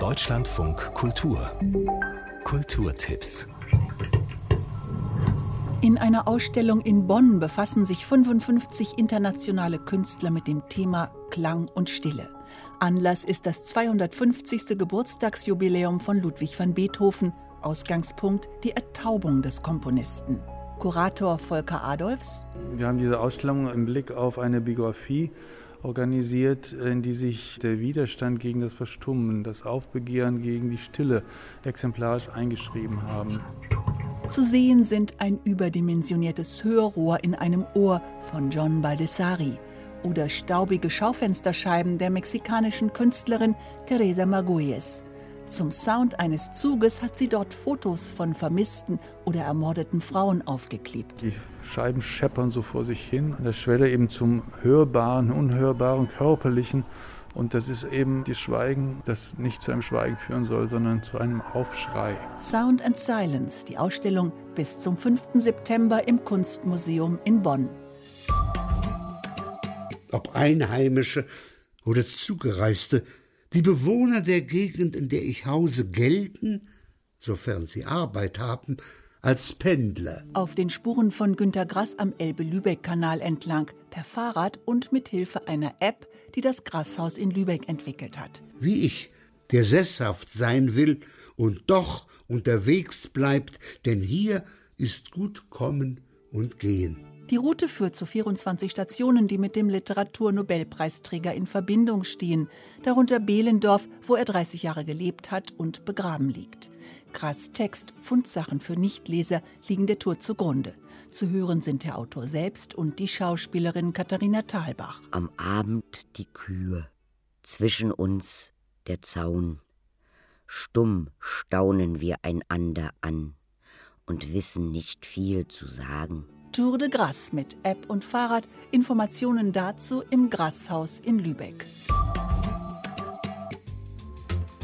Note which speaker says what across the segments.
Speaker 1: Deutschlandfunk Kultur Kulturtipps
Speaker 2: In einer Ausstellung in Bonn befassen sich 55 internationale Künstler mit dem Thema Klang und Stille. Anlass ist das 250. Geburtstagsjubiläum von Ludwig van Beethoven, Ausgangspunkt die Ertaubung des Komponisten. Kurator Volker Adolfs.
Speaker 3: Wir haben diese Ausstellung im Blick auf eine Biografie organisiert, in die sich der Widerstand gegen das Verstummen, das Aufbegehren gegen die Stille exemplarisch eingeschrieben haben.
Speaker 2: Zu sehen sind ein überdimensioniertes Hörrohr in einem Ohr von John Baldessari oder staubige Schaufensterscheiben der mexikanischen Künstlerin Teresa Margolles. Zum Sound eines Zuges hat sie dort Fotos von vermissten oder ermordeten Frauen aufgeklebt.
Speaker 3: Die Scheiben scheppern so vor sich hin, an der Schwelle eben zum Hörbaren, Unhörbaren, Körperlichen. Und das ist eben das Schweigen, das nicht zu einem Schweigen führen soll, sondern zu einem Aufschrei.
Speaker 2: Sound and Silence, die Ausstellung bis zum 5. September im Kunstmuseum in Bonn.
Speaker 4: Ob Einheimische oder Zugereiste, die Bewohner der Gegend, in der ich hause, gelten, sofern sie Arbeit haben, als Pendler.
Speaker 2: Auf den Spuren von Günter Grass am Elbe-Lübeck-Kanal entlang, per Fahrrad und mit Hilfe einer App, die das Grasshaus in Lübeck entwickelt hat.
Speaker 4: Wie ich, der sesshaft sein will und doch unterwegs bleibt, denn hier ist gut kommen und gehen.
Speaker 2: Die Route führt zu 24 Stationen, die mit dem Literaturnobelpreisträger in Verbindung stehen, darunter Behlendorf, wo er 30 Jahre gelebt hat und begraben liegt. Krass Text, Fundsachen für Nichtleser liegen der Tour zugrunde. Zu hören sind der Autor selbst und die Schauspielerin Katharina Thalbach.
Speaker 5: Am Abend die Kühe, zwischen uns der Zaun. Stumm staunen wir einander an und wissen nicht viel zu sagen.
Speaker 2: Tour de Grasse mit App und Fahrrad. Informationen dazu im Grasshaus in Lübeck.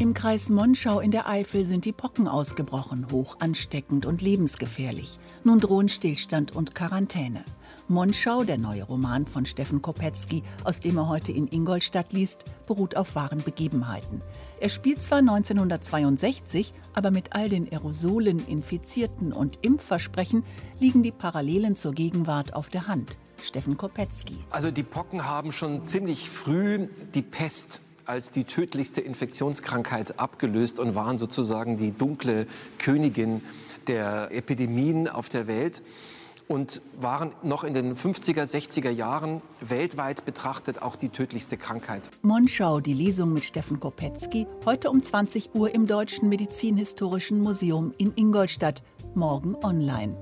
Speaker 2: Im Kreis Monschau in der Eifel sind die Pocken ausgebrochen, hoch ansteckend und lebensgefährlich. Nun drohen Stillstand und Quarantäne. Monschau, der neue Roman von Steffen Kopetzky, aus dem er heute in Ingolstadt liest, beruht auf wahren Begebenheiten. Er spielt zwar 1962, aber mit all den Aerosolen, Infizierten und Impfversprechen liegen die Parallelen zur Gegenwart auf der Hand. Steffen Kopetzky.
Speaker 6: Also die Pocken haben schon ziemlich früh die Pest als die tödlichste Infektionskrankheit abgelöst und waren sozusagen die dunkle Königin der Epidemien auf der Welt und waren noch in den 50er, 60er Jahren weltweit betrachtet auch die tödlichste Krankheit.
Speaker 2: Monschau, die Lesung mit Steffen Kopetzky, heute um 20 Uhr im Deutschen Medizinhistorischen Museum in Ingolstadt, morgen online.